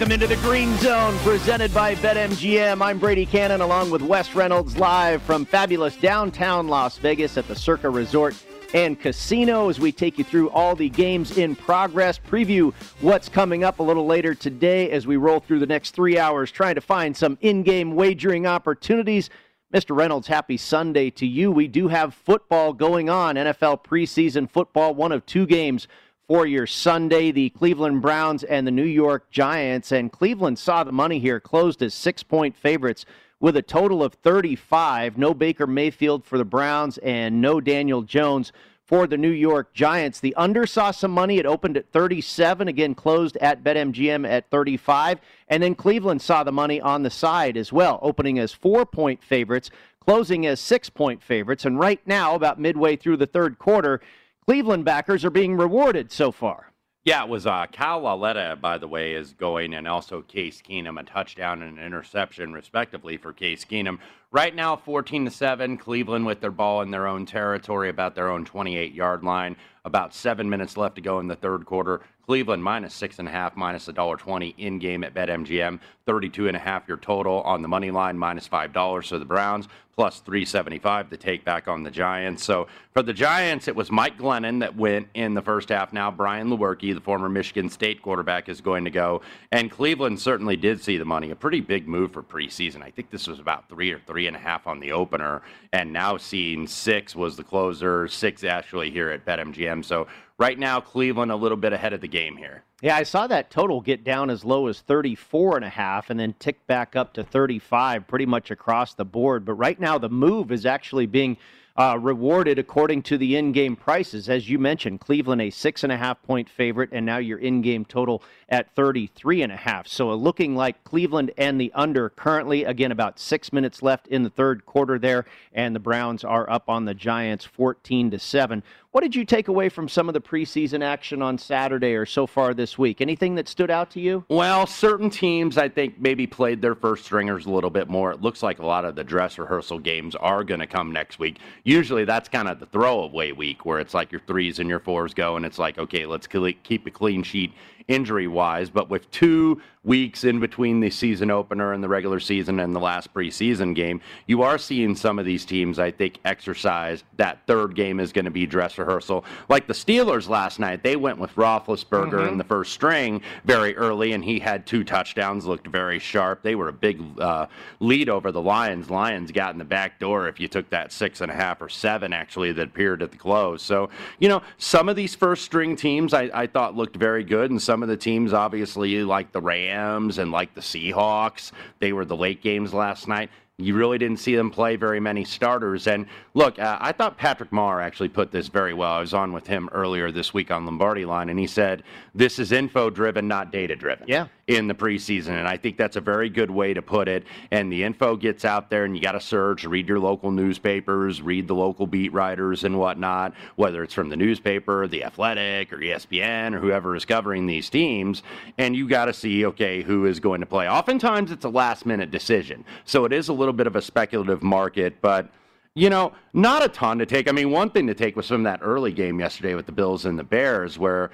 Welcome into the Green Zone, presented by BetMGM. I'm Brady Kannon, along with Wes Reynolds, live from fabulous downtown Las Vegas at the Circa Resort and Casino as we take you through all the games in progress, preview what's coming up a little later today as we roll through the next three hours trying to find some in game wagering opportunities. Mr. Reynolds, happy Sunday to you. We do have football going on, NFL preseason football, one of two games for your Sunday, the Cleveland Browns and the New York Giants. And Cleveland saw the money here, closed as six point favorites with a total of 35. No Baker Mayfield for the Browns and no Daniel Jones for the New York Giants. The under saw some money. It opened at 37, again closed at BetMGM at 35. And then Cleveland saw the money on the side as well, opening as four point favorites, closing as six point favorites. And right now, about midway through the third quarter, Cleveland backers are being rewarded so far. Yeah, it was uh, Kyle Lauletta, by the way, is going, and also Case Keenum, a touchdown and an interception, respectively, for Case Keenum. Right now, 14 to 7, Cleveland with their ball in their own territory, about their own 28 yard line. About seven minutes left to go in the third quarter. Cleveland minus six and a half, minus a dollar twenty in game at BetMGM. Thirty-two and a half your total on the money line, minus five dollars. So the Browns plus three seventy-five to take back on the Giants. So for the Giants, it was Mike Glennon that went in the first half. Now Brian Lewerke, the former Michigan State quarterback, is going to go. And Cleveland certainly did see the money. A pretty big move for preseason. I think this was about three or three and a half on the opener, and now seeing six was the closer. Six actually here at BetMGM. So right now, Cleveland a little bit ahead of the game here. Yeah, I saw that total get down as low as 34 and a half and then tick back up to 35 pretty much across the board. But right now, the move is actually being uh, rewarded according to the in-game prices. As you mentioned, Cleveland a six and a half point favorite, and now your in-game total at 33 and a half. So looking like Cleveland and the under currently. Again, about six minutes left in the third quarter there, and the Browns are up on the Giants 14 to seven. What did you take away from some of the preseason action on Saturday or so far this week? Anything that stood out to you? Well, certain teams I think maybe played their first stringers a little bit more. It looks like a lot of the dress rehearsal games are going to come next week. Usually that's kind of the throwaway week where it's like your threes and your fours go, and it's like, okay, let's keep a clean sheet injury wise, but with two weeks in between the season opener and the regular season and the last preseason game, you are seeing some of these teams, I think, exercise that third game is going to be dress rehearsal. Like the Steelers last night, they went with Roethlisberger mm-hmm. in the first string very early, and he had two touchdowns, looked very sharp. They were a big uh, lead over the Lions. Lions got in the back door if you took that six and a half or seven, actually, that appeared at the close. So, you know, some of these first string teams I, I thought looked very good, and some of the teams, obviously, like the Rams, and like the Seahawks. They were the late games last night. You really didn't see them play very many starters. And look, uh, I thought Patrick Meagher actually put this very well. I was on with him earlier this week on Lombardi Line, and he said, This is info driven, not data driven. Yeah. In the preseason. And I think that's a very good way to put it. And the info gets out there, and you got to search, read your local newspapers, read the local beat writers and whatnot, whether it's from the newspaper, the Athletic, or ESPN, or whoever is covering these teams. And you got to see, okay, who is going to play. Oftentimes, it's a last minute decision. So it is a little little bit of a speculative market, but you know, not a ton to take. I mean, one thing to take was from that early game yesterday with the Bills and the Bears, where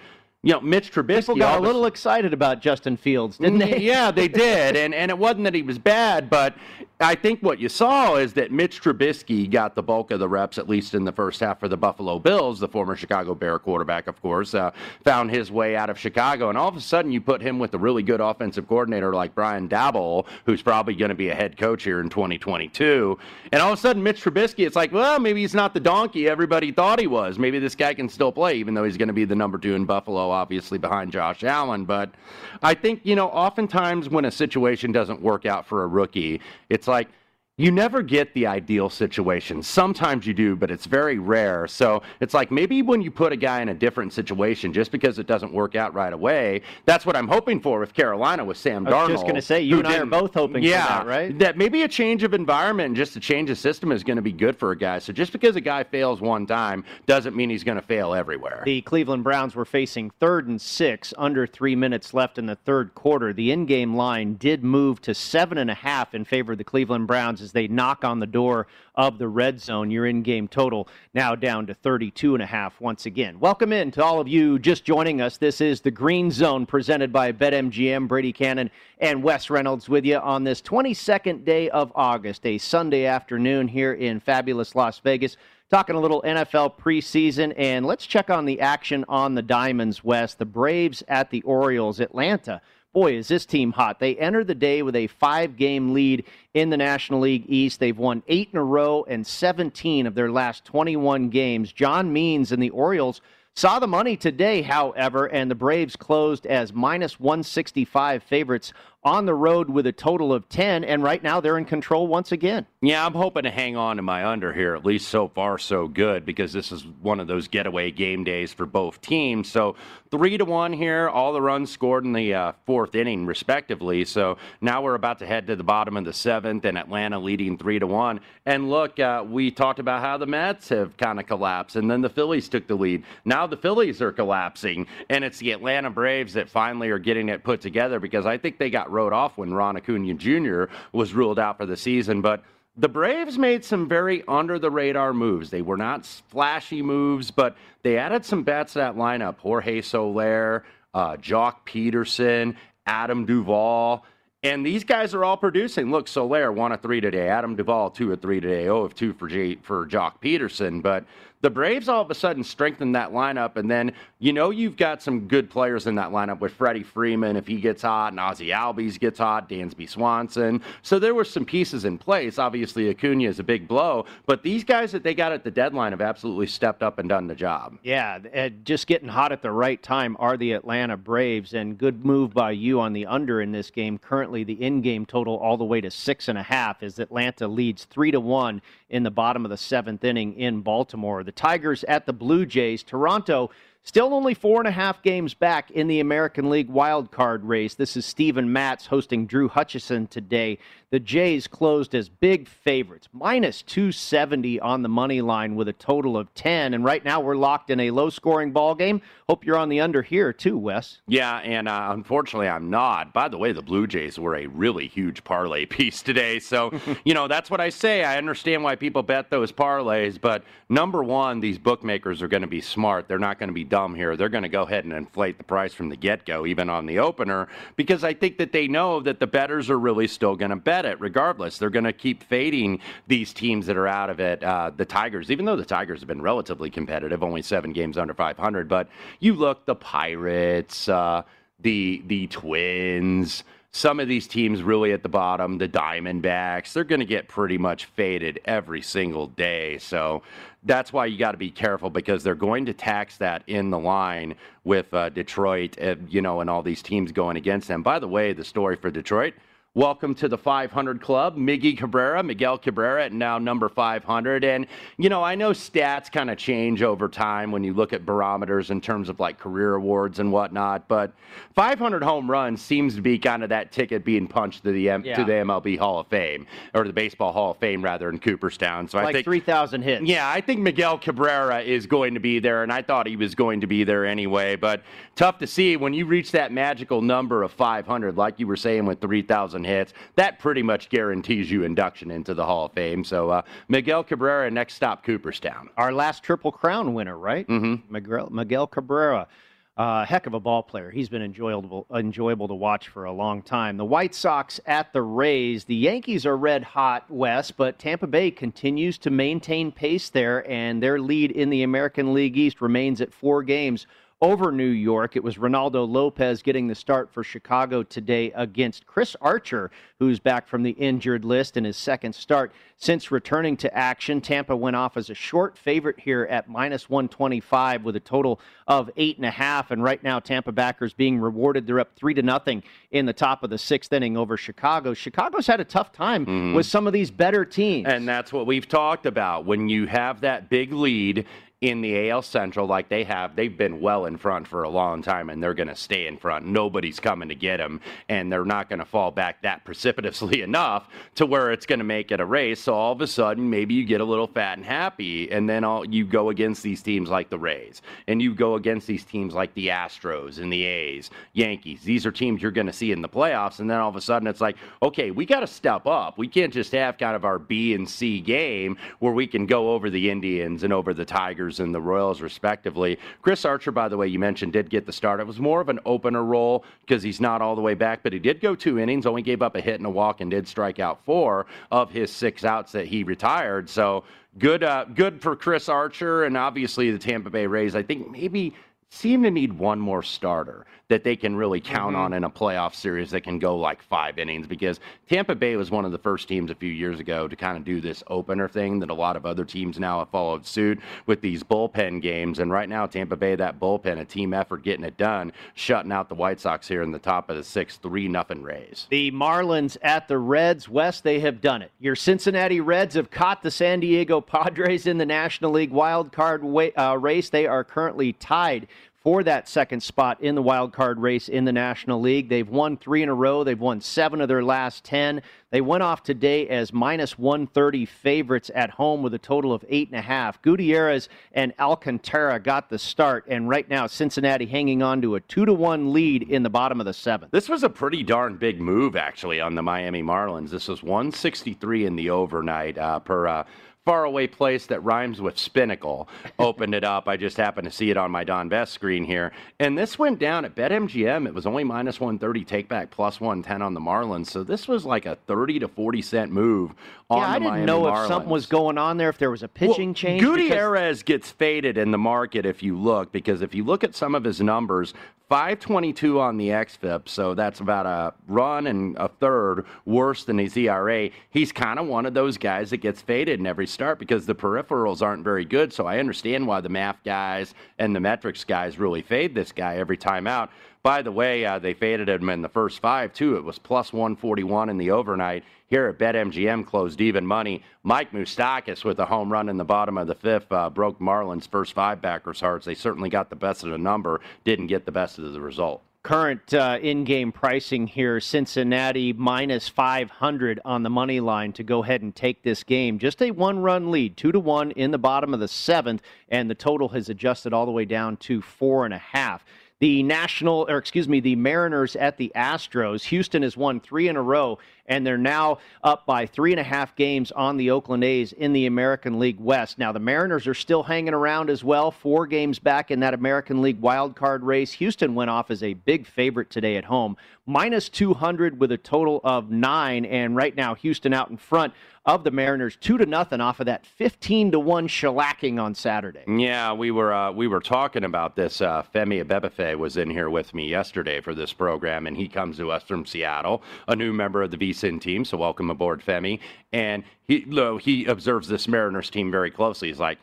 you know, Mitch Trubisky People got a little excited about Justin Fields, didn't they? yeah, they did, and and it wasn't that he was bad, but I think what you saw is that Mitch Trubisky got the bulk of the reps, at least in the first half for the Buffalo Bills. The former Chicago Bear quarterback, of course, uh, found his way out of Chicago. And all of a sudden, you put him with a really good offensive coordinator like Brian Daboll, who's probably going to be a head coach here in 2022. And all of a sudden, Mitch Trubisky, it's like, well, maybe he's not the donkey everybody thought he was. Maybe this guy can still play, even though he's going to be the number two in Buffalo, obviously behind Josh Allen. But I think, you know, oftentimes when a situation doesn't work out for a rookie, it's like, you never get the ideal situation. Sometimes you do, but it's very rare. So it's like maybe when you put a guy in a different situation, just because it doesn't work out right away, that's what I'm hoping for with Carolina with Sam Darnold. I was just going to say, you and I are both hoping yeah, that, right? That maybe a change of environment and just a change of system is going to be good for a guy. So just because a guy fails one time doesn't mean he's going to fail everywhere. The Cleveland Browns were facing third and six, under three minutes left in the third quarter. The in-game line did move to seven and a half in favor of the Cleveland Browns as they knock on the door of the red zone. Your in game total now down to 32 and a half once again. Welcome in to all of you just joining us. This is the Green Zone presented by BetMGM. Brady Kannon and Wes Reynolds with you on this 22nd day of August, a Sunday afternoon here in fabulous Las Vegas talking a little NFL preseason, and let's check on the action on the Diamonds West. The Braves at the Orioles, Atlanta boy, is this team hot. They enter the day with a five game lead in the National League East. They've won eight in a row and 17 of their last 21 games. John Means and the Orioles saw the money today, however, and the Braves closed as minus 165 favorites on the road with a total of 10, and right now they're in control once again. Yeah, I'm hoping to hang on to my under here, at least so far so good, because this is one of those getaway game days for both teams. So three to one here, all the runs scored in the uh, fourth inning, respectively. So now we're about to head to the bottom of the seventh, and Atlanta leading three to one. And look, uh, we talked about how the Mets have kind of collapsed, and then the Phillies took the lead. Now the Phillies are collapsing, and it's the Atlanta Braves that finally are getting it put together because I think they got wrote off when Ron Acuna Jr. was ruled out for the season. But the Braves made some very under the radar moves. They were not flashy moves, but they added some bats to that lineup. Jorge Soler, uh, Joc Pederson, Adam Duvall. And these guys are all producing. Look, Soler one of three today. Adam Duvall two of three today. Oh, of two for for Joc Pederson. But the Braves all of a sudden strengthen that lineup, and then you know you've got some good players in that lineup with Freddie Freeman if he gets hot, and Ozzie Albies gets hot, Dansby Swanson. So there were some pieces in place. Obviously, Acuna is a big blow, but these guys that they got at the deadline have absolutely stepped up and done the job. Yeah, just getting hot at the right time are the Atlanta Braves, and good move by you on the under in this game. Currently, the in-game total all the way to six and a half as Atlanta leads three to one in the bottom of the seventh inning in Baltimore. The Tigers at the Blue Jays. Toronto Still only four and a half games back in the American League wild card race. This is Steven Matz hosting Drew Hutchison today. The Jays closed as big favorites, minus 270 on the money line with a total of 10. And right now we're locked in a low scoring ball game. Hope you're on the under here too, Wes. Yeah, and uh, unfortunately I'm not. By the way, the Blue Jays were a really huge parlay piece today. So, you know, that's what I say. I understand why people bet those parlays. But number one, these bookmakers are going to be smart. They're not going to be dumb here. They're going to go ahead and inflate the price from the get go, even on the opener, because I think that they know that the betters are really still going to bet it regardless. They're going to keep fading these teams that are out of it. Uh, the Tigers, even though the Tigers have been relatively competitive, only seven games under 500, but you look, the Pirates, uh, the the Twins some of these teams really at the bottom, the Diamondbacks, they're going to get pretty much faded every single day. So that's why you got to be careful because they're going to tax that in the line with uh, Detroit, uh, you know, and all these teams going against them. By the way, the story for Detroit Welcome to the 500 Club. Miggy Cabrera, Miguel Cabrera, at now number 500. And, you know, I know stats kind of change over time when you look at barometers in terms of like career awards and whatnot, but 500 home runs seems to be kind of that ticket being punched to the M- yeah. to the MLB Hall of Fame, or the Baseball Hall of Fame, rather, in Cooperstown. So like I think 3,000 hits. Yeah, I think Miguel Cabrera is going to be there, and I thought he was going to be there anyway, but tough to see when you reach that magical number of 500, like you were saying with 3,000 hits, that pretty much guarantees you induction into the Hall of Fame. So uh, Miguel Cabrera, next stop Cooperstown. Our last Triple Crown winner, right? Mm-hmm. Miguel, Miguel Cabrera. uh, heck of a ball player. He's been enjoyable enjoyable to watch for a long time. The White Sox at the Rays. The Yankees are red hot Wes, but Tampa Bay continues to maintain pace there, and their lead in the American League East remains at four games over New York. It was Reynaldo Lopez getting the start for Chicago today against Chris Archer, who's back from the injured list in his second start since returning to action. Tampa went off as a short favorite here at minus 125 with a total of eight and a half. And right now, Tampa backers being rewarded. They're up three to nothing in the top of the sixth inning over Chicago. Chicago's had a tough time mm. with some of these better teams. And that's what we've talked about. When you have that big lead in the AL Central like they have. They've been well in front for a long time, and they're going to stay in front. Nobody's coming to get them, and they're not going to fall back that precipitously enough to where it's going to make it a race. So all of a sudden, maybe you get a little fat and happy, and then all, you go against these teams like the Rays, and you go against these teams like the Astros and the A's, Yankees. These are teams you're going to see in the playoffs, and then all of a sudden it's like, okay, we got to step up. We can't just have kind of our B and C game where we can go over the Indians and over the Tigers and the Royals, respectively. Chris Archer, by the way, you mentioned did get the start. It was more of an opener role because he's not all the way back, but he did go two innings, only gave up a hit and a walk, and did strike out four of his six outs that he retired. So good, uh, good for Chris Archer, and obviously the Tampa Bay Rays. I think maybe seem to need one more starter that they can really count mm-hmm. on in a playoff series that can go like five innings because Tampa Bay was one of the first teams a few years ago to kind of do this opener thing that a lot of other teams now have followed suit with these bullpen games. And right now, Tampa Bay, that bullpen, a team effort getting it done, shutting out the White Sox here in the top of the sixth, 3 nothing Rays. The Marlins at the Reds. Wes, they have done it. Your Cincinnati Reds have caught the San Diego Padres in the National League wild card uh, race. They are currently tied for that second spot in the wild card race in the National League. They've won three in a row. They've won seven of their last 10. They went off today as minus 130 favorites at home with a total of eight and a half. Gutierrez and Alcantara got the start, and right now Cincinnati hanging on to a two to one lead in the bottom of the seventh. This was a pretty darn big move, actually, on the Miami Marlins. This was 163 in the overnight uh, per. Uh, faraway place that rhymes with Spinnacle opened it up. I just happened to see it on my Don Best screen here. And this went down at BetMGM. It was only minus 130, take back plus 110 on the Marlins. So this was like a 30 to 40 cent move on yeah, the I didn't Miami know Marlins. if something was going on there, if there was a pitching well, change. Gutierrez gets faded in the market if you look, because if you look at some of his numbers, 522 on the XFIP, so that's about a run and a third worse than his ERA. He's kind of one of those guys that gets faded in every start because the peripherals aren't very good. So I understand why the math guys and the metrics guys really fade this guy every time out. By the way, uh, they faded him in the first five, too. It was plus 141 in the overnight. Here at BetMGM closed even money. Mike Moustakas with a home run in the bottom of the fifth uh, broke Marlins' first five backers' hearts. They certainly got the best of the number, didn't get the best of the result current uh, in-game pricing here cincinnati minus 500 on the money line to go ahead and take this game just a one-run lead two to one in the bottom of the seventh and the total has adjusted all the way down to four and a half the National, or excuse me, the Mariners at the Astros. Houston has won three in a row, and they're now up by three and a half games on the Oakland A's in the American League West. Now, the Mariners are still hanging around as well, four games back in that American League wild card race. Houston went off as a big favorite today at home, minus 200 with a total of nine, and right now, Houston out in front of the Mariners, two to nothing off of that 15 to one shellacking on Saturday. Yeah, we were uh, we were talking about this. Uh, Femi Abebefe was in here with me yesterday for this program, and he comes to us from Seattle, a new member of the VSIN team. So welcome aboard, Femi. And he he observes this Mariners team very closely. He's like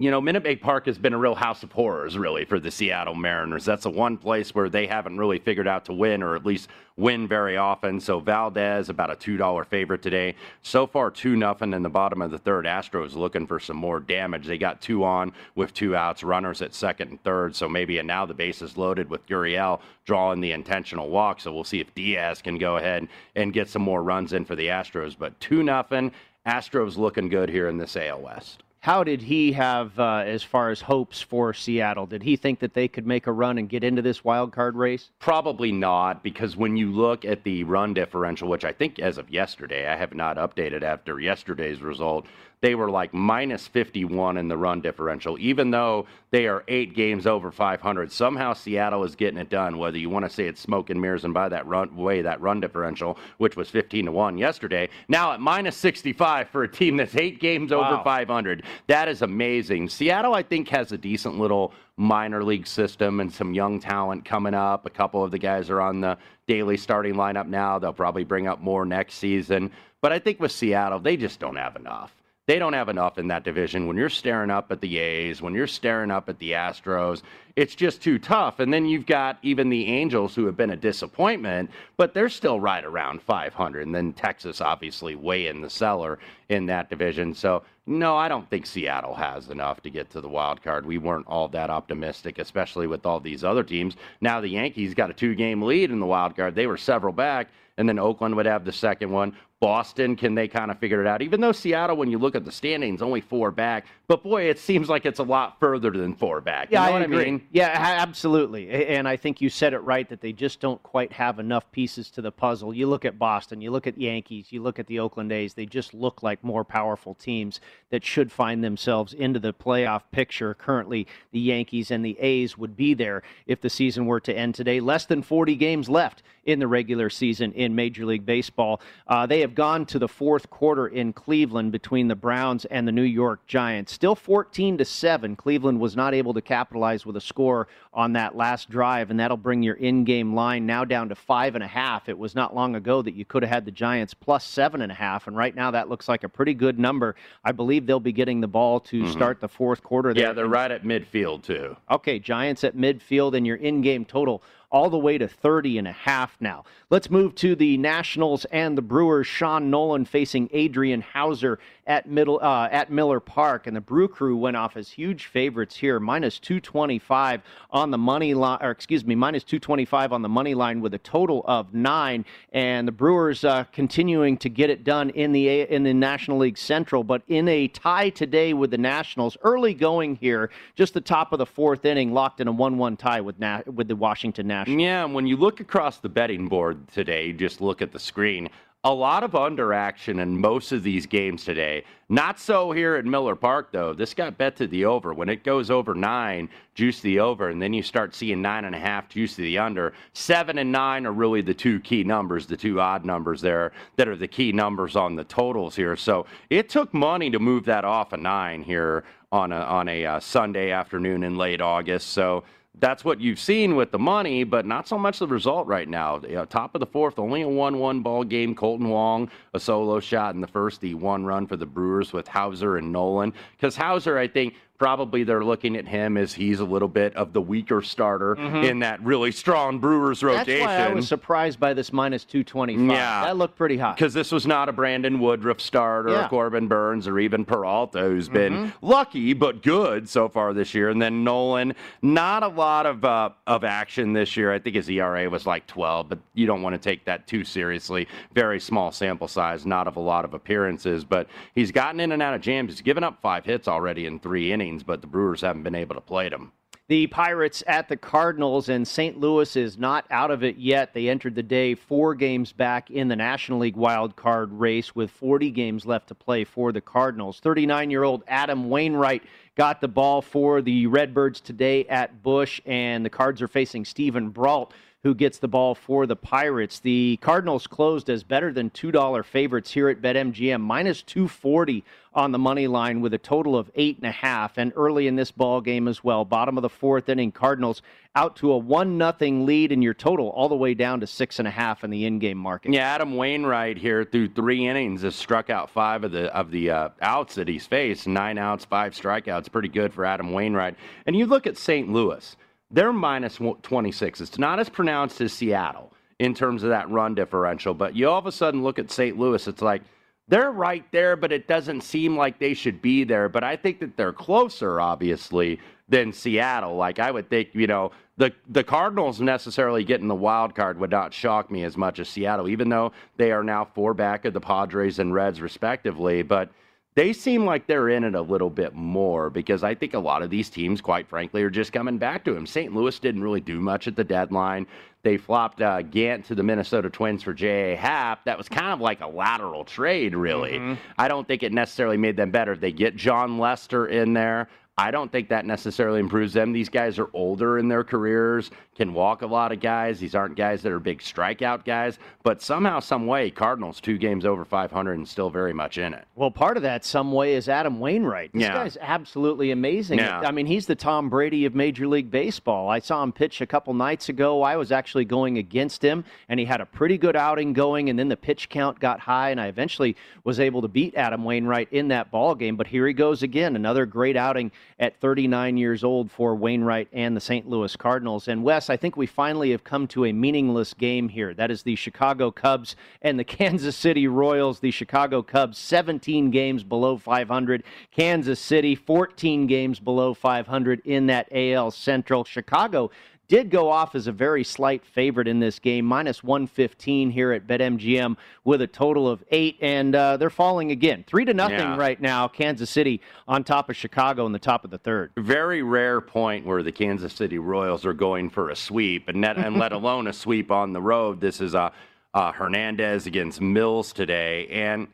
you know, Minute Maid Park has been a real house of horrors, really, for the Seattle Mariners. That's the one place where they haven't really figured out to win, or at least win very often. So Valdez, about a two dollar favorite today. So far, two nothing in the bottom of the third. Astros looking for some more damage. They got two on with two outs, runners at second and third. So maybe and now the base is loaded with Gurriel drawing the intentional walk. So we'll see if Diaz can go ahead and get some more runs in for the Astros. But two nothing. Astros looking good here in this AL West. How did he have uh, as far as hopes for Seattle? Did he think that they could make a run and get into this wild card race? Probably not, because when you look at the run differential, which I think as of yesterday, I have not updated after yesterday's result, they were like minus 51 in the run differential, even though they are eight games over 500. Somehow Seattle is getting it done, whether you want to say it's smoke and mirrors and by that run way, that run differential, which was 15 to 1 yesterday, now at minus 65 for a team that's eight games wow. over 500. That is amazing. Seattle, I think, has a decent little minor league system and some young talent coming up. A couple of the guys are on the daily starting lineup now. They'll probably bring up more next season. But I think with Seattle, they just don't have enough. They don't have enough in that division. When you're staring up at the A's, when you're staring up at the Astros, it's just too tough. And then you've got even the Angels, who have been a disappointment, but they're still right around 500. And then Texas, obviously, way in the cellar in that division. So, no, I don't think Seattle has enough to get to the wild card. We weren't all that optimistic, especially with all these other teams. Now the Yankees got a two game lead in the wild card. They were several back and then Oakland would have the second one. Boston, can they kind of figure it out? Even though Seattle, when you look at the standings, only four back, but boy, it seems like it's a lot further than four back. You yeah, I agree. I mean? Yeah, absolutely. And I think you said it right that they just don't quite have enough pieces to the puzzle. You look at Boston, you look at Yankees, you look at the Oakland A's, they just look like more powerful teams that should find themselves into the playoff picture. Currently, the Yankees and the A's would be there if the season were to end today. Less than 40 games left in the regular season in Major League Baseball. Uh, they have gone to the fourth quarter in Cleveland between the Browns and the New York Giants. Still 14 to 7. Cleveland was not able to capitalize with a score on that last drive, and that'll bring your in game line now down to five and a half. It was not long ago that you could have had the Giants plus seven and a half, and right now that looks like a pretty good number. I believe they'll be getting the ball to mm-hmm. start the fourth quarter. There. Yeah, they're right at midfield, too. Okay, Giants at midfield, and your in game total all the way to 30 and a half now. Let's move to the Nationals and the Brewers. Sean Nolin facing Adrian Houser at middle uh, at Miller Park, and the Brew Crew went off as huge favorites here, minus 225 on the money line, or excuse me, minus 225 on the money line with a total of nine. And the Brewers uh, continuing to get it done in the in the National League Central, but in a tie today with the Nationals, early going here, just the top of the fourth inning, locked in a 1-1 tie with Na- with the Washington Nationals. Yeah, when you look across the betting board today, just look at the screen. A lot of under action in most of these games today. Not so here at Miller Park, though. This got bet to the over. When it goes over nine, juice the over, and then you start seeing nine and a half, juice the under. Seven and nine are really the two key numbers, the two odd numbers there that are the key numbers on the totals here. So it took money to move that off a nine here on a on a uh, Sunday afternoon in late August. So that's what you've seen with the money, but not so much the result right now. You uh, know, top of the fourth, only a 1 1 ball game. Kolten Wong, a solo shot in the first, the one run for the Brewers with Houser and Nolin. Because Houser, I think, Probably they're looking at him as he's a little bit of the weaker starter mm-hmm. in that really strong Brewers rotation. That's why I was surprised by this minus 225. Yeah. That looked pretty hot. Because this was not a Brandon Woodruff start or yeah. Corbin Burnes or even Peralta, who's mm-hmm. been lucky but good so far this year. And then Nolin, not a lot of, uh, of action this year. I think his ERA was like 12, but you don't want to take that too seriously. Very small sample size, not of a lot of appearances. But he's gotten in and out of jams. He's given up five hits already in three innings innings, but the Brewers haven't been able to play them. The Pirates at the Cardinals, and St. Louis is not out of it yet. They entered the day four games back in the National League wild card race with 40 games left to play for the Cardinals. 39 year old Adam Wainwright got the ball for the Redbirds today at Busch, and the Cards are facing Steven Brault who gets the ball for the Pirates. The Cardinals closed as better than $2 favorites here at BetMGM, minus 240 on the money line with a total of eight and a half. And early in this ball game as well, bottom of the fourth inning, Cardinals out to a one nothing lead in your total, all the way down to six and a half in the in-game market. Yeah, Adam Wainwright here through three innings has struck out five of the of the uh, outs that he's faced. Nine outs, five strikeouts, pretty good for Adam Wainwright. And you look at St. Louis. They're minus 26. It's not as pronounced as Seattle in terms of that run differential, but you all of a sudden look at St. Louis, it's like they're right there, but it doesn't seem like they should be there. But I think that they're closer, obviously, than Seattle. Like I would think, you know, the the Cardinals necessarily getting the wild card would not shock me as much as Seattle, even though they are now four back of the Padres and Reds respectively. But they seem like they're in it a little bit more because I think a lot of these teams, quite frankly, are just coming back to him. St. Louis didn't really do much at the deadline. They flopped uh, Gant to the Minnesota Twins for J.A. Happ. That was kind of like a lateral trade, really. Mm-hmm. I don't think it necessarily made them better. They get Jon Lester in there. I don't think that necessarily improves them. These guys are older in their careers, can walk a lot of guys. These aren't guys that are big strikeout guys, but somehow, some way, Cardinals two games over 500 and still very much in it. Well, part of that some way is Adam Wainwright. This yeah. guy's absolutely amazing. Yeah. I mean, he's the Tom Brady of Major League Baseball. I saw him pitch a couple nights ago. I was actually going against him, and he had a pretty good outing going, and then the pitch count got high, and I eventually was able to beat Adam Wainwright in that ball game. But here he goes again, another great outing at 39 years old for Wainwright and the St. Louis Cardinals. And Wes, I think we finally have come to a meaningless game here. That is the Chicago Cubs and the Kansas City Royals. The Chicago Cubs 17 games below 500, Kansas City 14 games below 500 in that AL Central. Chicago did go off as a very slight favorite in this game, minus 115 here at BetMGM with a total of eight, and uh, they're falling again, three to nothing yeah. right now. Kansas City on top of Chicago in the top of the third. Very rare point where the Kansas City Royals are going for a sweep, and, net, and let alone a sweep on the road. This is uh, uh, Hernandez against Mills today, and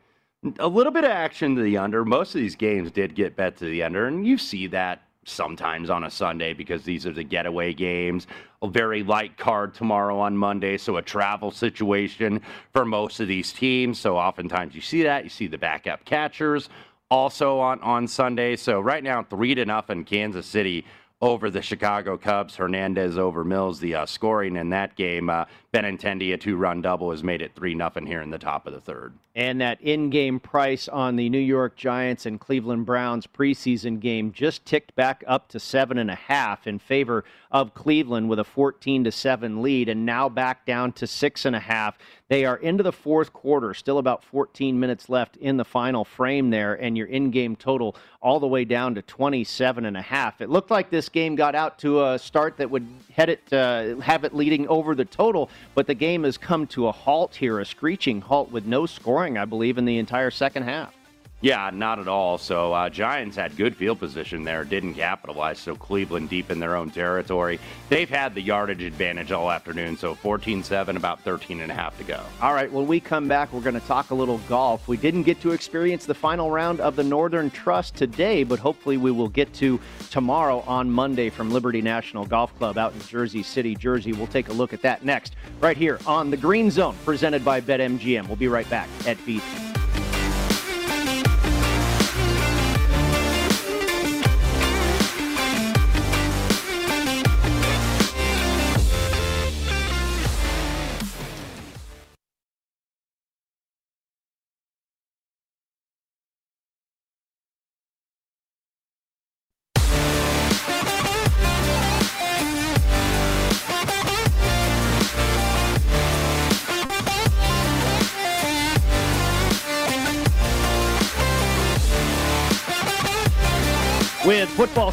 a little bit of action to the under. Most of these games did get bet to the under, and you see that sometimes on a Sunday because these are the getaway games. A very light card tomorrow on Monday, so a travel situation for most of these teams. So oftentimes you see that. You see the backup catchers also on, on Sunday. So right now, three to nothing Kansas City over the Chicago Cubs. Hernandez over Mills. The uh, scoring in that game, uh, Benintendi, a two-run double, has made it three nothing here in the top of the third. And that in-game price on the New York Giants and Cleveland Browns preseason game just ticked back up to seven and a half in favor of Cleveland with a 14 to seven lead, and now back down to six and a half. They are into the fourth quarter, still about 14 minutes left in the final frame there, and your in-game total all the way down to 27 and a half. It looked like this game got out to a start that would head it, uh, have it leading over the total, but the game has come to a halt here, a screeching halt with no scoring, I believe, in the entire second half. Yeah, not at all. So uh, Giants had good field position there, didn't capitalize. So Cleveland deep in their own territory. They've had the yardage advantage all afternoon. So 14-7, about 13 and a half to go. All right, when we come back, we're going to talk a little golf. We didn't get to experience the final round of the Northern Trust today, but hopefully we will get to tomorrow on Monday from Liberty National Golf Club out in Jersey City, Jersey. We'll take a look at that next, right here on the Green Zone, presented by BetMGM. We'll be right back at Beat.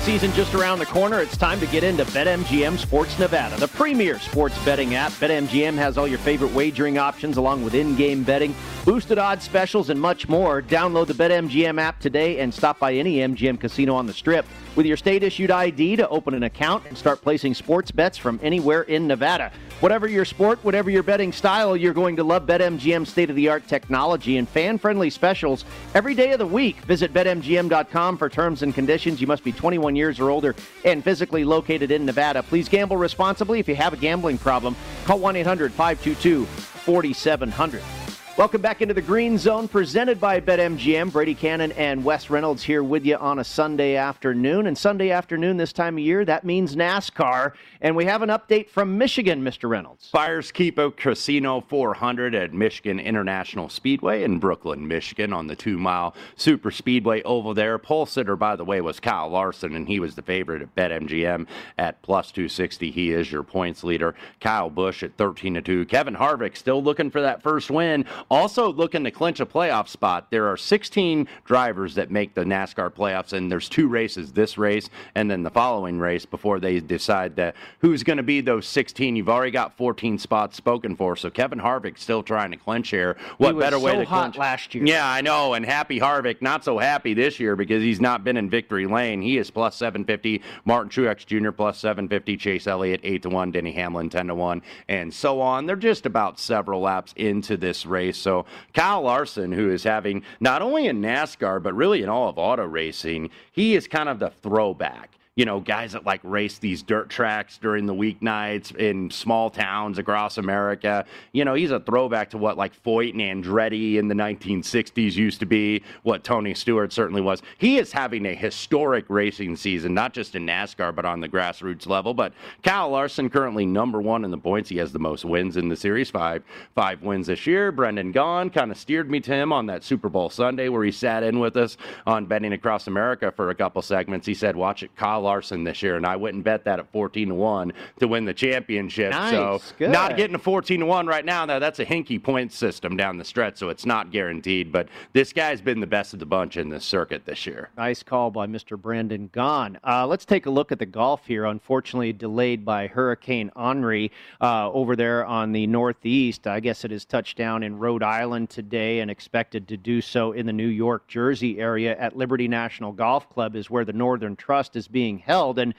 Season just around the corner, it's time to get into BetMGM Sports Nevada, the premier sports betting app. BetMGM has all your favorite wagering options along with in-game betting, boosted odds specials, and much more. Download the BetMGM app today and stop by any MGM casino on the Strip with your state-issued ID to open an account and start placing sports bets from anywhere in Nevada. Whatever your sport, whatever your betting style, you're going to love BetMGM's state-of-the-art technology and fan-friendly specials every day of the week. Visit BetMGM.com for terms and conditions. You must be 21 years or older and physically located in Nevada. Please gamble responsibly. If you have a gambling problem, call 1-800-522-4700. Welcome back into the Green Zone, presented by BetMGM. Brady Kannon and Wes Reynolds here with you on a Sunday afternoon. And Sunday afternoon this time of year, that means NASCAR. And we have an update from Michigan, Mr. Reynolds. FireKeepers Casino 400 at Michigan International Speedway in Brooklyn, Michigan, on the two-mile Super Speedway oval there. Pole sitter, by the way, was Kyle Larson, and he was the favorite at BetMGM at plus 260. He is your points leader. Kyle Busch at 13 to 2. Kevin Harvick still looking for that first win Also, looking to clinch a playoff spot. There are 16 drivers that make the NASCAR playoffs, and there's two races this race and then the following race before they decide that who's going to be those 16. You've already got 14 spots spoken for, so Kevin Harvick still trying to clinch here. What better way to hot clinch? last year? Yeah, I know. And happy Harvick, not so happy this year because he's not been in victory lane. He is plus 750. Martin Truex Jr. plus 750. Chase Elliott 8 to 1. Denny Hamlin 10 to 1. And so on. They're just about several laps into this race. So Kyle Larson, who is having not only in NASCAR, but really in all of auto racing, he is kind of the throwback you know, guys that like race these dirt tracks during the weeknights in small towns across America. You know, he's a throwback to what like Foyt and Andretti in the 1960s used to be, what Tony Stewart certainly was. He is having a historic racing season, not just in NASCAR, but on the grassroots level. But Kyle Larson currently number one in the points. He has the most wins in the series, five five wins this year. Brendan Gaughan kind of steered me to him on that Super Bowl Sunday where he sat in with us on Betting Across America for a couple segments. He said, watch it, Kyle Larson this year, and I wouldn't bet that at 14 to 1 to win the championship. Nice. So, Good. not getting a 14 to 1 right now. Now, that's a hinky point system down the stretch, so it's not guaranteed. But this guy's been the best of the bunch in this circuit this year. Nice call by Mr. Brendan Gaughan. Uh, let's take a look at the golf here. Unfortunately, delayed by Hurricane Henri uh, over there on the northeast. I guess it has touched down in Rhode Island today and expected to do so in the New York, Jersey area at Liberty National Golf Club, is where the Northern Trust is being held. And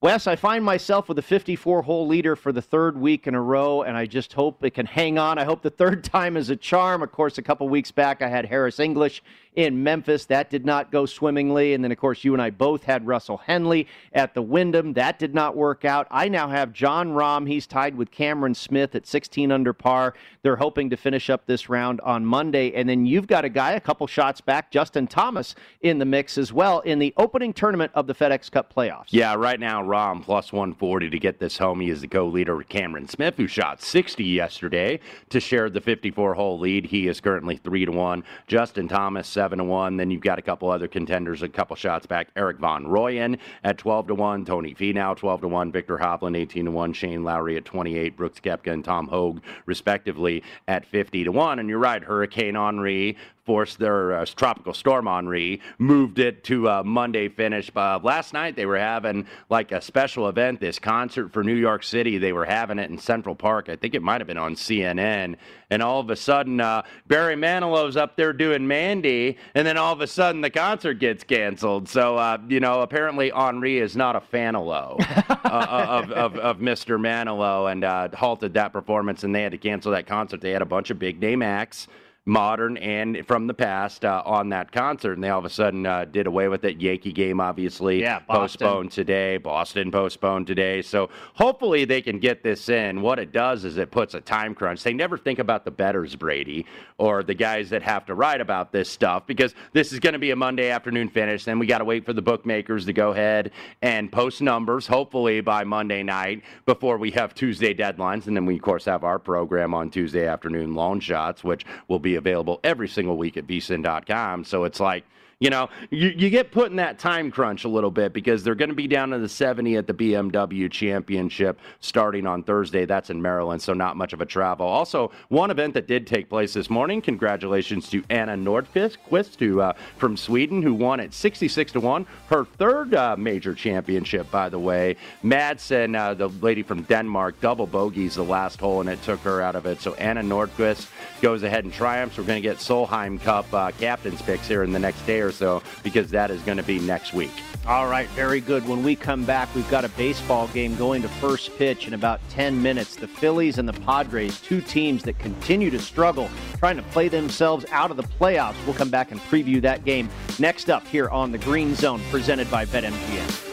Wes, I find myself with a 54 hole leader for the third week in a row, and I just hope it can hang on. I hope the third time is a charm. Of course, a couple weeks back, I had Harris English in Memphis. That did not go swimmingly. And then, of course, you and I both had Russell Henley at the Wyndham. That did not work out. I now have Jon Rahm. He's tied with Cameron Smith at 16 under par. They're hoping to finish up this round on Monday. And then you've got a guy a couple shots back, Justin Thomas, in the mix as well in the opening tournament of the FedEx Cup playoffs. Yeah, right now, Rahm plus 140 to get this home. He is the co leader with Cameron Smith, who shot 60 yesterday to share the 54 hole lead. He is currently 3 to 1. Justin Thomas, 7 to 1. Then you've got a couple other contenders, a couple shots back. Erik van Rooyen at 12 to 1. Tony Finau, 12 to 1. Viktor Hovland, 18 to 1. Shane Lowry at 28. Brooks Koepka and Tom Hoge, respectively, at 50 to 1. And you're right, Hurricane Henri forced their uh, tropical storm Henri, moved it to a Monday finish. Uh, last night they were having like a special event, this concert for New York City. They were having it in Central Park. I think it might have been on CNN. And all of a sudden, uh, Barry Manilow's up there doing Mandy, and then all of a sudden the concert gets canceled. So, uh, you know, apparently Henri is not a fan of, of, of, of, Mr. Manilow and uh, halted that performance, and they had to cancel that concert. They had a bunch of big name acts modern and from the past uh, on that concert, and they all of a sudden uh, did away with it. Yankee game, obviously, yeah, postponed today. Boston postponed today. So hopefully they can get this in. What it does is it puts a time crunch. They never think about the betters, Brady, or the guys that have to write about this stuff because this is going to be a Monday afternoon finish. Then we got to wait for the bookmakers to go ahead and post numbers, hopefully by Monday night before we have Tuesday deadlines. And then we, of course, have our program on Tuesday afternoon, Long Shots, which will be available every single week at vsin.com. So it's like, you know, you, you get put in that time crunch a little bit because they're going to be down to the 70 at the BMW Championship starting on Thursday. That's in Maryland, so not much of a travel. Also, one event that did take place this morning. Congratulations to Anna Nordqvist, who uh, from Sweden, who won at 66 to one, her third uh, major championship, by the way. Madsen, uh, the lady from Denmark, double bogeys the last hole, and it took her out of it. So Anna Nordqvist goes ahead and triumphs. We're going to get Solheim Cup uh, captain's picks here in the next day or or so because that is going to be next week. All right, very good. When we come back, we've got a baseball game going to first pitch in about 10 minutes. The Phillies and the Padres, two teams that continue to struggle, trying to play themselves out of the playoffs. We'll come back and preview that game next up here on the Green Zone, presented by BetMGM.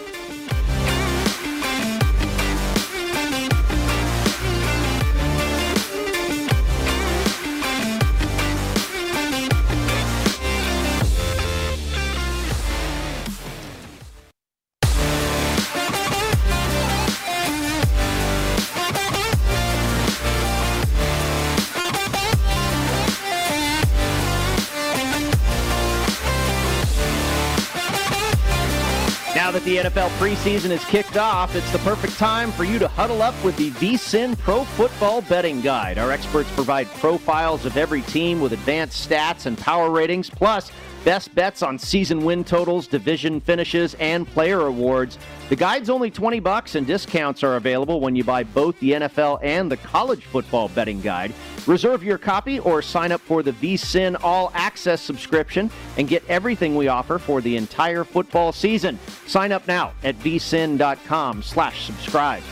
NFL preseason is kicked off, it's the perfect time for you to huddle up with the VSIN Pro Football Betting Guide. Our experts provide profiles of every team with advanced stats and power ratings, plus best bets on season win totals, division finishes, and player awards. The guide's only 20 bucks and discounts are available when you buy both the NFL and the college football betting guide. Reserve your copy or sign up for the VSIN All Access subscription and get everything we offer for the entire football season. Sign up now at vsin.com slash subscribe.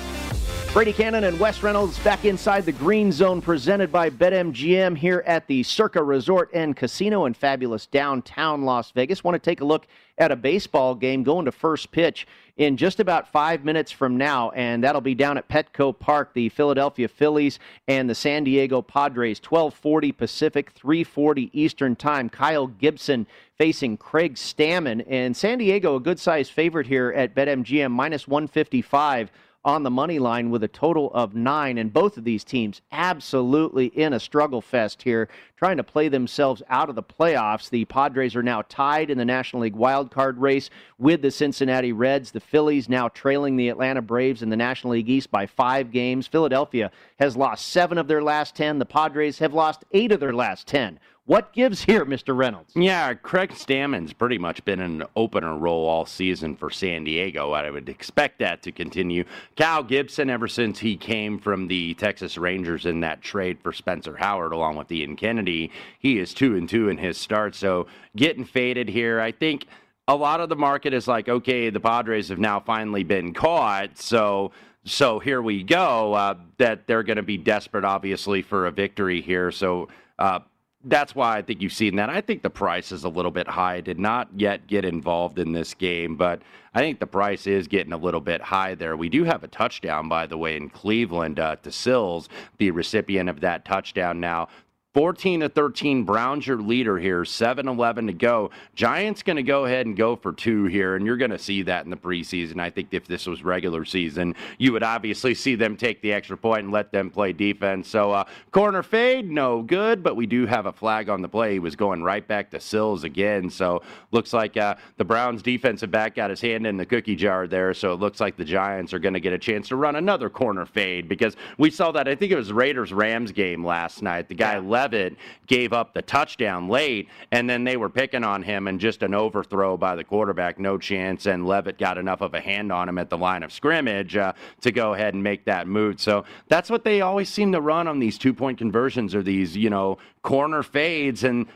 Brady Kannon and Wes Reynolds back inside the green zone presented by BetMGM here at the Circa Resort and Casino in fabulous downtown Las Vegas. Want to take a look at a baseball game going to first pitch in just about five minutes from now, and that'll be down at Petco Park, the Philadelphia Phillies and the San Diego Padres, 1240 Pacific, 340 Eastern Time. Kyle Gibson facing Craig Stammen, and San Diego a good size favorite here at BetMGM, minus 155 on the money line with a total of nine. And both of these teams absolutely in a struggle fest here, trying to play themselves out of the playoffs. The Padres are now tied in the National League wildcard race with the Cincinnati Reds. The Phillies now trailing the Atlanta Braves in the National League East by five games. Philadelphia has lost seven of their last 10. The Padres have lost eight of their last 10. What gives here, Mr. Reynolds? Yeah, Craig Stammen's pretty much been an opener role all season for San Diego. I would expect that to continue. Kyle Gibson, ever since he came from the Texas Rangers in that trade for Spencer Howard, along with Ian Kennedy, he is two and two in his start. So getting faded here, I think a lot of the market is like, okay, the Padres have now finally been caught, so so here we go. Uh, that they're going to be desperate, obviously, for a victory here. So. Uh, that's why I think you've seen that. I think the price is a little bit high. I did not yet get involved in this game, but I think the price is getting a little bit high there. We do have a touchdown, by the way, in Cleveland uh, to Sills, the recipient of that touchdown now. 14 to 13, Browns your leader here. 7 11 to go. Giants going to go ahead and go for two here, and you're going to see that in the preseason. I think if this was regular season, you would obviously see them take the extra point and let them play defense. So, uh, corner fade, no good, but we do have a flag on the play. He was going right back to Sills again. So, looks like uh, the Browns defensive back got his hand in the cookie jar there. So, it looks like the Giants are going to get a chance to run another corner fade because we saw that. I think it was Raiders Rams game last night. The guy yeah. left Levitt gave up the touchdown late, and then they were picking on him and just an overthrow by the quarterback, no chance. And Levitt got enough of a hand on him at the line of scrimmage uh, to go ahead and make that move. So that's what they always seem to run on these two point conversions or these, you know, corner fades. And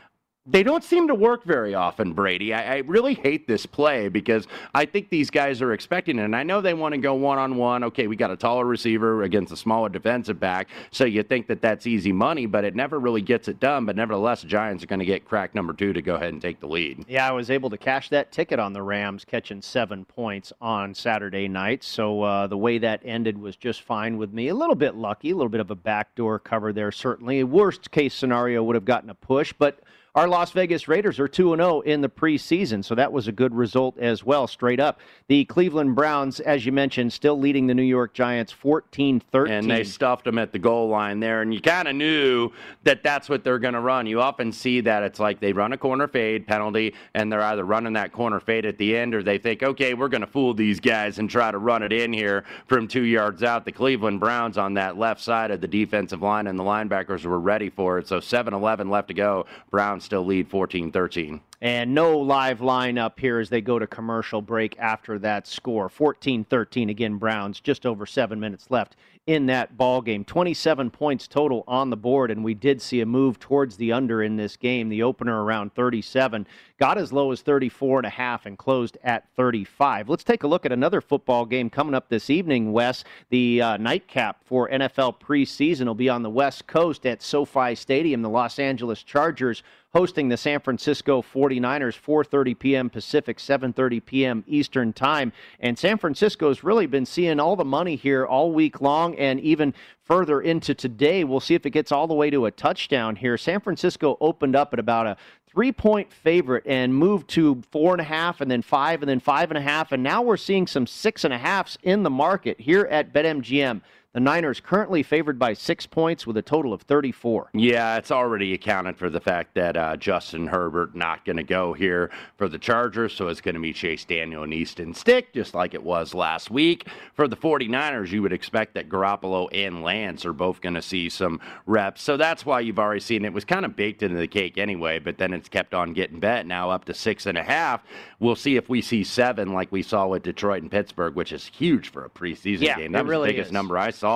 they don't seem to work very often, Brady. I, I, really hate this play because I think these guys are expecting it. And I know they want to go one on one. Okay, we got a taller receiver against a smaller defensive back. So you think that that's easy money, but it never really gets it done. But nevertheless, Giants are going to get crack number two to go ahead and take the lead. Yeah, I was able to cash that ticket on the Rams catching seven points on Saturday night. So uh, the way that ended was just fine with me. A little bit lucky, a little bit of a backdoor cover there, certainly. Worst case scenario would have gotten a push, but our Las Vegas Raiders are 2 0 in the preseason, so that was a good result as well, straight up. The Cleveland Browns, as you mentioned, still leading the New York Giants 14 13. And they stuffed them at the goal line there, and you kind of knew that that's what they're going to run. You often see that it's like they run a corner fade penalty, and they're either running that corner fade at the end or they think, okay, we're going to fool these guys and try to run it in here from two yards out. The Cleveland Browns on that left side of the defensive line and the linebackers were ready for it. So 7 11 left to go. Browns still lead 14 13. And no live lineup here as they go to commercial break after that score. 14 13 again, Browns, just over seven minutes left in that ball game. 27 points total on the board, and we did see a move towards the under in this game. The opener around 37 got as low as 34 and a half and closed at 35. Let's take a look at another football game coming up this evening, Wes. The uh, nightcap for NFL preseason will be on the West Coast at SoFi Stadium. The Los Angeles Chargers hosting the San Francisco 49ers 4:30 p.m. Pacific, 7:30 p.m. Eastern Time. And San Francisco's really been seeing all the money here all week long and even further into today. We'll see if it gets all the way to a touchdown here. San Francisco opened up at about a three point favorite and moved to four and a half and then five and then five and a half. And now we're seeing some six and a halfs in the market here at BetMGM. The Niners currently favored by six points with a total of 34. Yeah, it's already accounted for the fact that uh, Justin Herbert not going to go here for the Chargers, so it's going to be Chase Daniel and Easton Stick, just like it was last week. For the 49ers, you would expect that Garoppolo and Lance are both going to see some reps, so that's why you've already seen it was kind of baked into the cake anyway, but then it's kept on getting bet now up to six and a half. We'll see if we see seven like we saw with Detroit and Pittsburgh, which is huge for a preseason yeah, game. That was really the biggest is. number I saw,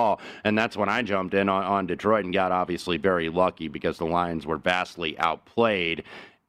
and that's when I jumped in on, on Detroit and got obviously very lucky because the Lions were vastly outplayed.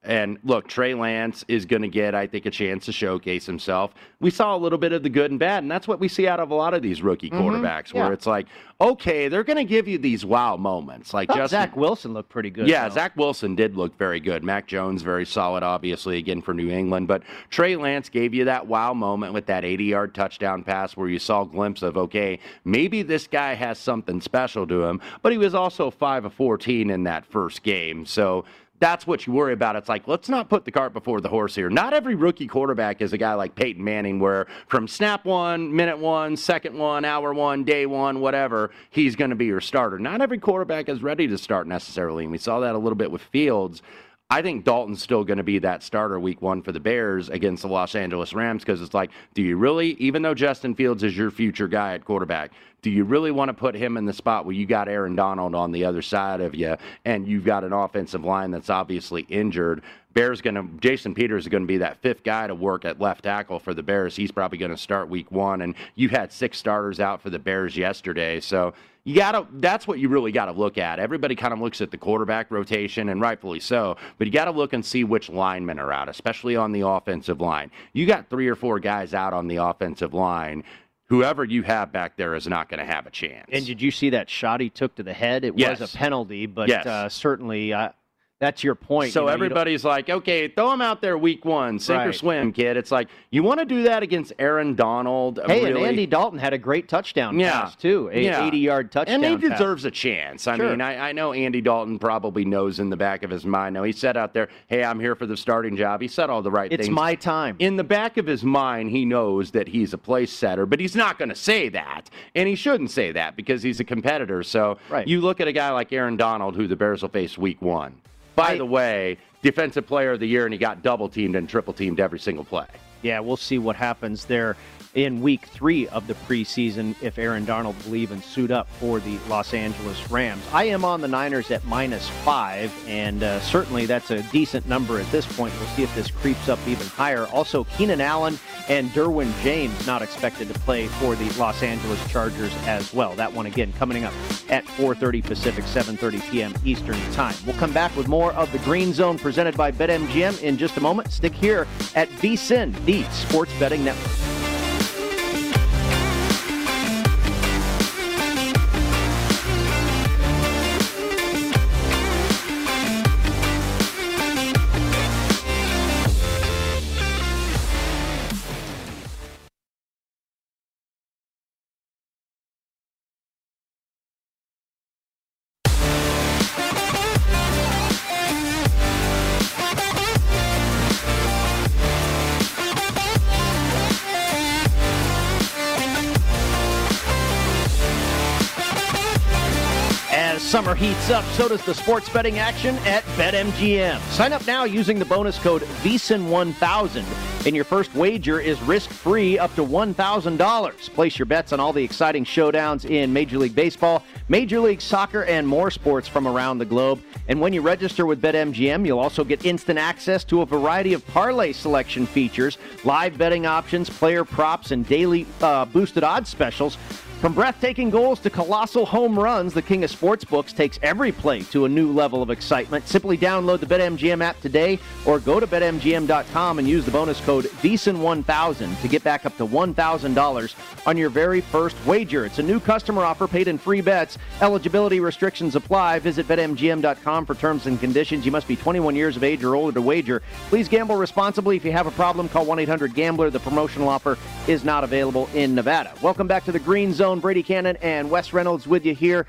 And look, Trey Lance is going to get, I think, a chance to showcase himself. We saw a little bit of the good and bad, and that's what we see out of a lot of these rookie quarterbacks, Mm-hmm. yeah. where it's like, okay, they're going to give you these wow moments, like Justin. Zach Wilson looked pretty good. Yeah, though. Zach Wilson did look very good. Mac Jones, very solid, obviously, again for New England. But Trey Lance gave you that wow moment with that 80 yard touchdown pass where you saw a glimpse of, okay, maybe this guy has something special to him. But he was also 5 of 14 in that first game. So that's what you worry about. It's like, let's not put the cart before the horse here. Not every rookie quarterback is a guy like Peyton Manning, where from snap one, minute one, second one, hour one, day one, whatever, he's going to be your starter. Not every quarterback is ready to start necessarily. And we saw that a little bit with Fields. I think Dalton's still going to be that starter week one for the Bears against the Los Angeles Rams because it's like, do you really, even though Justin Fields is your future guy at quarterback, do you really want to put him in the spot where you got Aaron Donald on the other side of you and you've got an offensive line that's obviously injured? Bears going to Jason Peters is going to be that fifth guy to work at left tackle for the Bears. He's probably going to start week one, and you had six starters out for the Bears yesterday, so you gotta that's what you really gotta look at everybody kind of looks at the quarterback rotation and rightfully so but you gotta look and see which linemen are out especially on the offensive line you got three or four guys out on the offensive line whoever you have back there is not going to have a chance And did you see that shot he took to the head? It Yes. was a penalty, but Yes. uh, certainly uh, that's your point. so You know, everybody's like, okay, throw him out there week one, sink or swim, kid. It's like you want to do that against Aaron Donald. Hey, really? and Andy Dalton had a great touchdown Yeah. pass too, a Yeah. 80-yard touchdown. And he pass. deserves a chance. I Sure. mean, I, I know Andy Dalton probably knows in the back of his mind. Now, he said out there, hey, I'm here for the starting job. He said all the right It's things. It's my time. in the back of his mind, he knows that he's a place setter, but he's not going to say that. And he shouldn't say that because he's a competitor. So Right. you look at a guy like Aaron Donald, who the Bears will face week one. By I- the way, defensive player of the year, and he got double teamed and triple teamed every single play. Yeah, we'll see what happens there in week three of the preseason if Aaron Donald will even suit up for the Los Angeles Rams. I am on the Niners at minus five, and uh, certainly that's a decent number at this point. We'll see if this creeps up even higher. Also, Keenan Allen and Derwin James not expected to play for the Los Angeles Chargers as well. That one again coming up at 4:30 Pacific, 7:30 p.m. Eastern Time. We'll come back with more of the Green Zone presented by BetMGM in just a moment. Stick here at VSIN, the Sports Betting Network. Summer heats up, so does the sports betting action at BetMGM. Sign up now using the bonus code VSIN1000, and your first wager is risk-free up to $1,000. Place your bets on all the exciting showdowns in Major League Baseball, Major League Soccer, and more sports from around the globe. And when you register with BetMGM, you'll also get instant access to a variety of parlay selection features, live betting options, player props, and daily uh, boosted odds specials. From breathtaking goals to colossal home runs, the king of sportsbooks takes every play to a new level of excitement. Simply download the BetMGM app today or go to BetMGM.com and use the bonus code VSIN1000 to get back up to $1,000 on your very first wager. It's a new customer offer paid in free bets. Eligibility restrictions apply. Visit BetMGM.com for terms and conditions. You must be 21 years of age or older to wager. Please gamble responsibly. If you have a problem, call 1 800 Gambler. The promotional offer is not available in Nevada. Welcome back to the Green Zone. Brady Kannon and Wes Reynolds with you here.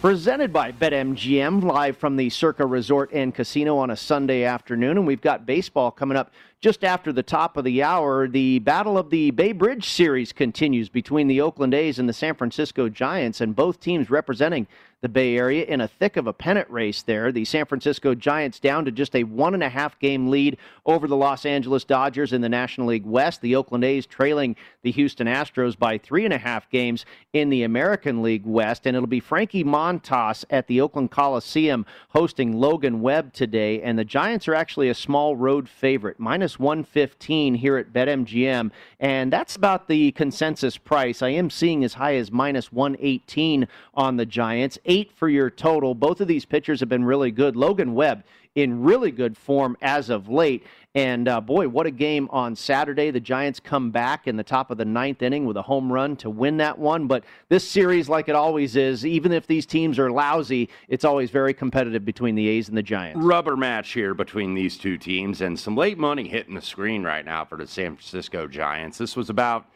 Presented by BetMGM, live from the Circa Resort and Casino on a Sunday afternoon. And we've got baseball coming up just after the top of the hour, the battle of the Bay Bridge series continues between the Oakland A's and the San Francisco Giants, and both teams representing the Bay Area in a thick of a pennant race there. The San Francisco Giants down to just a one and a half game lead over the Los Angeles Dodgers in the National League West. The Oakland A's trailing the Houston Astros by three and a half games in the American League West. And it'll be Frankie Montas at the Oakland Coliseum hosting Logan Webb today. And the Giants are actually a small road favorite, minus 115 here at BetMGM. And that's about the consensus price. I am seeing as high as minus 118 on the Giants eight for your total. Both of these pitchers have been really good. Logan Webb in really good form as of late. And uh, boy, what a game on Saturday. The Giants come back in the top of the ninth inning with a home run to win that one. But this series, like it always is, even if these teams are lousy, it's always very competitive between the A's and the Giants. Rubber match here between these two teams, and some late money hitting the screen right now for the San Francisco Giants. This was about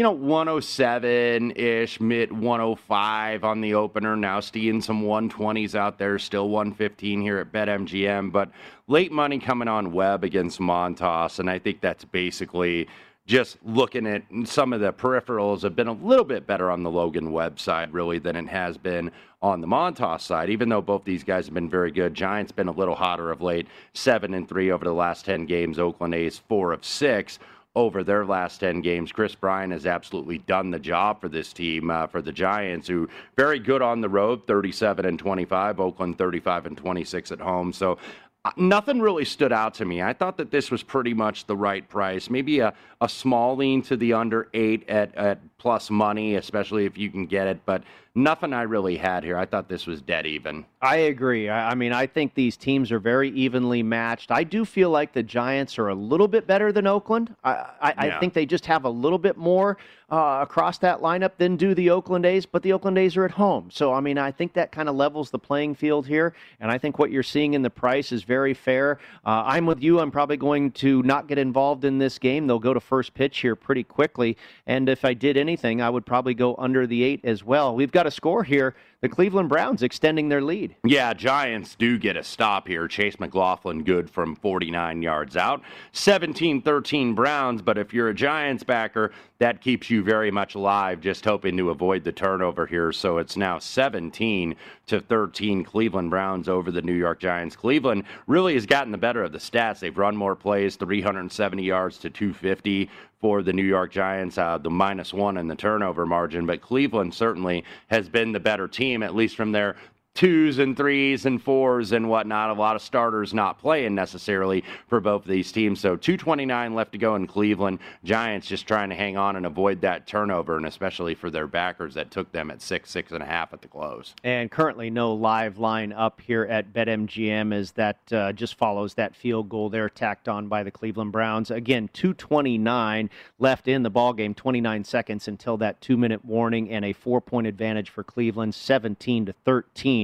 you know, 107 ish, mid 105 on the opener. Now seeing some 120s out there, still 115 here at BetMGM. But late money coming on Webb against Montas. And I think that's basically just looking at some of the peripherals have been a little bit better on the Logan Webb side, really, than it has been on the Montas side. Even though both these guys have been very good, Giants been a little hotter of late, seven and three over the last ten games. Oakland A's four of six over their last 10 games. Kris Bryant has absolutely done the job for this team, uh, for the Giants, who very good on the road, 37 and 25, Oakland 35 and 26 at home. So uh, nothing really stood out to me. I thought that this was pretty much the right price. Maybe a, a small lean to the under eight at, at plus money, especially if you can get it. But nothing I really had here. I thought this was dead even. I agree. I, mean, I think these teams are very evenly matched. I do feel like the Giants are a little bit better than Oakland. I, I, yeah. I think they just have a little bit more uh, across that lineup than do the Oakland A's, but the Oakland A's are at home. So, I mean, I think that kind of levels the playing field here. And I think what you're seeing in the price is very fair. Uh, I'm with you. I'm probably going to not get involved in this game. They'll go to first pitch here pretty quickly. And if I did anything, I would probably go under the eight as well. We've got a score here the Cleveland Browns extending their lead. Yeah, Giants do get a stop here. Chase McLaughlin good from 49 yards out. 17 13 Browns, but if you're a Giants backer, that keeps you very much alive, just hoping to avoid the turnover here. So it's now 17 to 13 Cleveland Browns over the New York Giants. Cleveland really has gotten the better of the stats. They've run more plays, 370 yards to 250 for the New York Giants, uh, the minus one in the turnover margin. But Cleveland certainly has been the better team, at least from their twos and threes and fours and whatnot. A lot of starters not playing necessarily for both of these teams. So 229 left to go in Cleveland. Giants just trying to hang on and avoid that turnover, and especially for their backers that took them at six, six and a half at the close. And currently no live line up here at BetMGM as that uh, just follows that field goal there tacked on by the Cleveland Browns. Again, 229 left in the ball game, 29 seconds until that two minute warning and a four point advantage for Cleveland, 17 to 13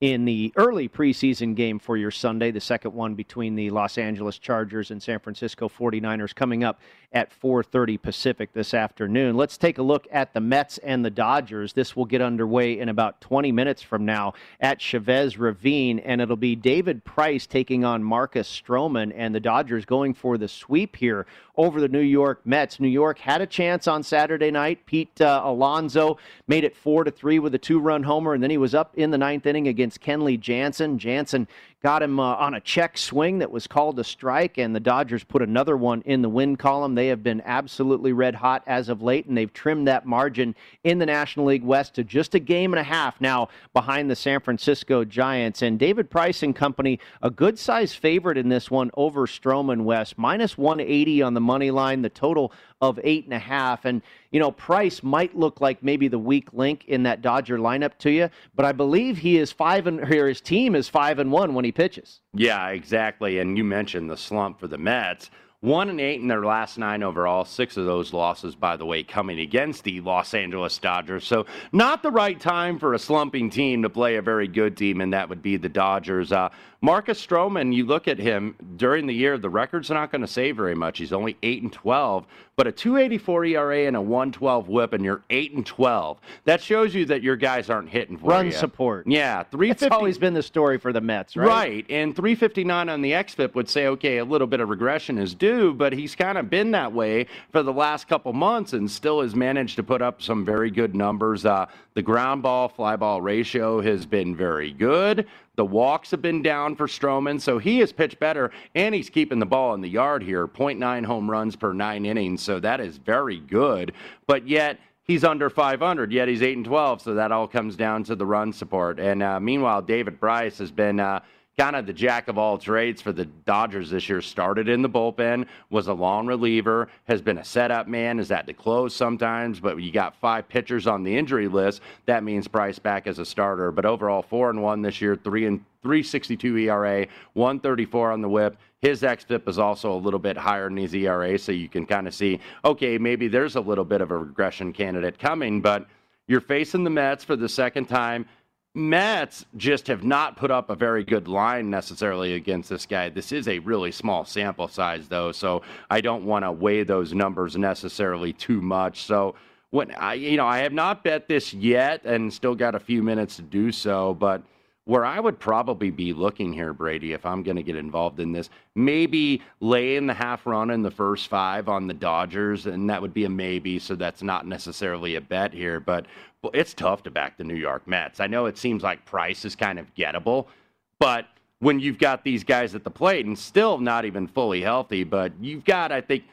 in the early preseason game for your Sunday, the second one between the Los Angeles Chargers and San Francisco 49ers coming up at 4:30 Pacific this afternoon. Let's take a look at the Mets and the Dodgers. This will get underway in about 20 minutes from now at Chavez Ravine and it'll be David Price taking on Marcus Stroman and the Dodgers going for the sweep here over the New York Mets. New York had a chance on Saturday night. Pete uh, Alonso made it 4 to 3 with a two-run homer and then he was up in the ninth inning against Kenley Jansen. Jansen got him uh, on a check swing that was called a strike, and the Dodgers put another one in the win column. They have been absolutely red hot as of late, and they've trimmed that margin in the National League Wes to just a game and a half now behind the San Francisco Giants. And David Price and company, a good size favorite in this one over Stroman West, minus 180 on the money line. The total of eight and a half. And, you know, Price might look like maybe the weak link in that Dodger lineup to you, but I believe he is five and here his team is five and one when he pitches. Yeah, exactly. And you mentioned the slump for the Mets. One and eight in their last nine overall. Six of those losses, by the way, coming against the Los Angeles Dodgers. So, not the right time for a slumping team to play a very good team, and that would be the Dodgers. Uh, Marcus Stroman, you look at him during the year, the record's not going to say very much. He's only 8 and 12, but a 284 ERA and a 112 whip, and you're 8 and 12. That shows you that your guys aren't hitting for Run you. support. Yeah, It's 350. always been the story for the Mets, right? Right. And 359 on the XFIP would say, okay, a little bit of regression is due, but he's kind of been that way for the last couple months and still has managed to put up some very good numbers. Uh, the ground ball fly ball ratio has been very good. The walks have been down for Stroman, so he has pitched better, and he's keeping the ball in the yard here. 0.9 home runs per nine innings, so that is very good. But yet, he's under 500 yet he's 8 and 12 so that all comes down to the run support and uh, meanwhile david price has been uh, kind of the jack of all trades for the dodgers this year started in the bullpen was a long reliever has been a setup man is at the close sometimes but you got five pitchers on the injury list that means price back as a starter but overall four and one this year three and 362 ERA, 134 on the whip. His xFIP is also a little bit higher than his ERA, so you can kind of see, okay, maybe there's a little bit of a regression candidate coming, but you're facing the Mets for the second time. Mets just have not put up a very good line necessarily against this guy. This is a really small sample size, though, so I don't want to weigh those numbers necessarily too much. So when I, you know, I have not bet this yet, and still got a few minutes to do so, but where I would probably be looking here, Brady, if I'm going to get involved in this, maybe laying the half run in the first five on the Dodgers, and that would be a maybe. So that's not necessarily a bet here, but it's tough to back the New York Mets. I know it seems like Price is kind of gettable, but when you've got these guys at the plate and still not even fully healthy, but you've got, I think,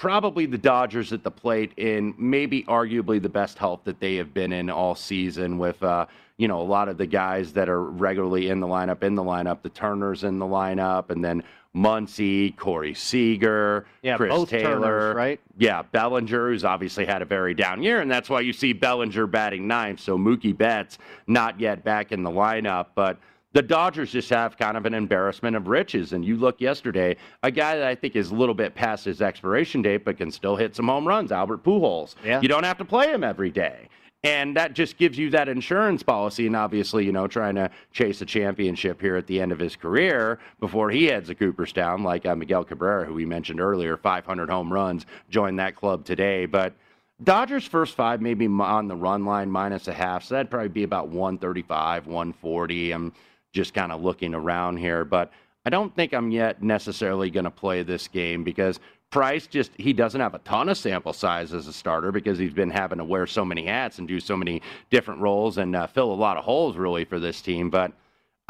probably the Dodgers at the plate in maybe arguably the best health that they have been in all season with uh, you know a lot of the guys that are regularly in the lineup in the lineup the Turners in the lineup and then Muncy, Corey Seager, Yeah, Chris Taylor, Turners, right? Yeah, Bellinger, who's obviously had a very down year, and that's why you see Bellinger batting ninth. So Mookie Betts not yet back in the lineup, but the Dodgers just have kind of an embarrassment of riches. And you look yesterday, a guy that I think is a little bit past his expiration date, but can still hit some home runs, Albert Pujols. Yeah. You don't have to play him every day. And that just gives you that insurance policy. And obviously, you know, trying to chase a championship here at the end of his career before he heads to Cooperstown, like uh, Miguel Cabrera, who we mentioned earlier, 500 home runs, joined that club today. But Dodgers first five maybe on the run line minus a half, so that'd probably be about 135, 140. I'm just kind of looking around here, but I don't think I'm yet necessarily going to play this game because Price just he doesn't have a ton of sample size as a starter because he's been having to wear so many hats and do so many different roles and uh, fill a lot of holes really for this team, but.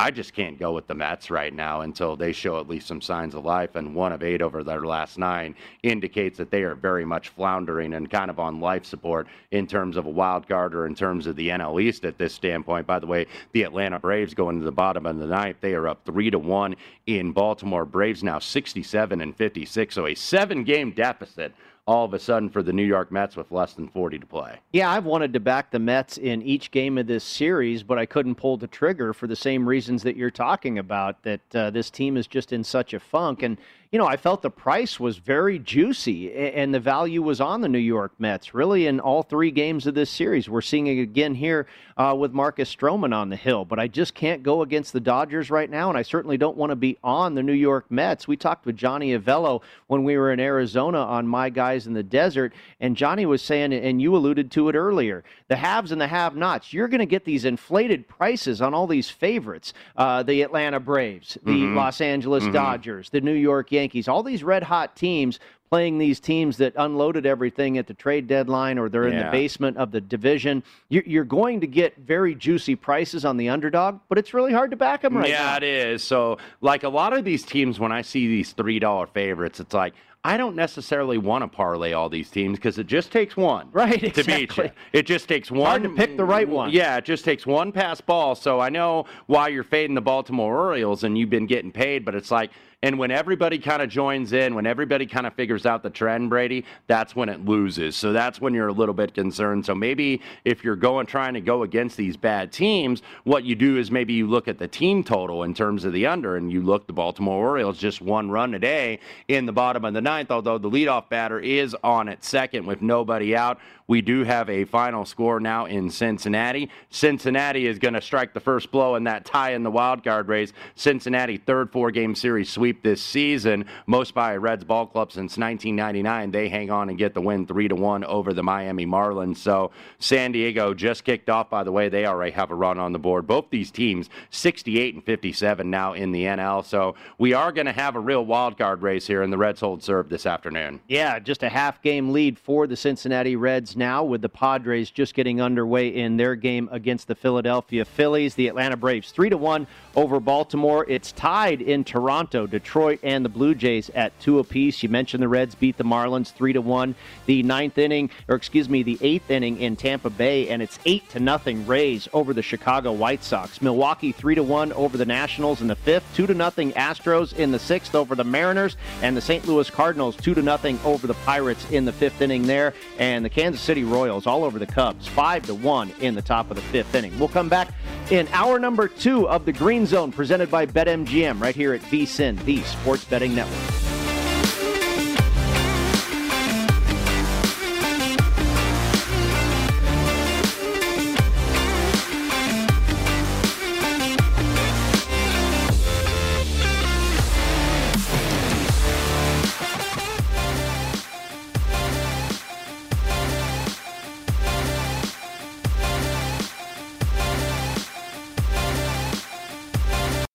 I just can't go with the Mets right now until they show at least some signs of life. And one of eight over their last nine indicates that they are very much floundering and kind of on life support in terms of a wild card or in terms of the NL East at this standpoint. By the way, the Atlanta Braves going to the bottom of the ninth. They are up three to one in Baltimore. Braves now 67 and 56, so a seven game deficit all of a sudden for the New York Mets with less than 40 to play. Yeah, I've wanted to back the Mets in each game of this series, but I couldn't pull the trigger for the same reasons that you're talking about. That uh, this team is just in such a funk, and you know, I felt the price was very juicy and the value was on the New York Mets, really, in all three games of this series. We're seeing it again here uh, with Marcus Stroman on the hill, but I just can't go against the Dodgers right now, and I certainly don't want to be on the New York Mets. We talked with Johnny Avello when we were in Arizona on My Guys in the Desert, and Johnny was saying, and you alluded to it earlier, the haves and the have nots. You're going to get these inflated prices on all these favorites uh, the Atlanta Braves, the Mhm. Los Angeles Mhm. Dodgers, the New York Yankees, all these red hot teams playing these teams that unloaded everything at the trade deadline or they're in the basement of the division. You're, you're going to get very juicy prices on the underdog, but it's really hard to back them right yeah, now. it is. So, like a lot of these teams, when I see these $3 favorites, it's like, I don't necessarily want to parlay all these teams because it just takes one Right, to beat you. exactly. It just takes one hard to pick the right one. Yeah, it just takes one pass ball. So I know why you're fading the Baltimore Orioles and you've been getting paid, but it's like And when everybody kind of joins in, when everybody kind of figures out the trend, Brady, that's when it loses. So that's when you're a little bit concerned. So maybe if you're going trying to go against these bad teams, what you do is maybe you look at the team total in terms of the under, and you look the Baltimore Orioles just one run a day in the bottom of the ninth, although the leadoff batter is on at second with nobody out. We do have a final score now in Cincinnati. Cincinnati is going to strike the first blow in that tie in the wild card race. Cincinnati third four game series sweep this season, most by Reds ball club since 1999. They hang on and get the win three to one over the Miami Marlins. So San Diego just kicked off. By the way, they already have a run on the board. Both these teams 68 and 57 now in the NL. So we are going to have a real wild card race here, and the Reds hold serve this afternoon. Yeah, just a half game lead for the Cincinnati Reds now, with the Padres just getting underway in their game against the Philadelphia Phillies. The Atlanta Braves 3 to 1 over Baltimore. It's tied in Toronto, Detroit, and the Blue Jays at two apiece. You mentioned the Reds beat the Marlins 3 to 1. The ninth inning, or excuse me, the eighth inning in Tampa Bay, and it's 8 to nothing Rays over the Chicago White Sox. Milwaukee 3 to 1 over the Nationals in the fifth, 2 to nothing Astros in the sixth over the Mariners, and the St. Louis Cardinals 2 to nothing over the Pirates in the fifth inning there, and the Kansas City Royals all over the Cubs 5 to 1 in the top of the fifth inning. We'll come back in hour number two of the Green Zone presented by BetMGM right here at VSIN, the Sports Betting Network.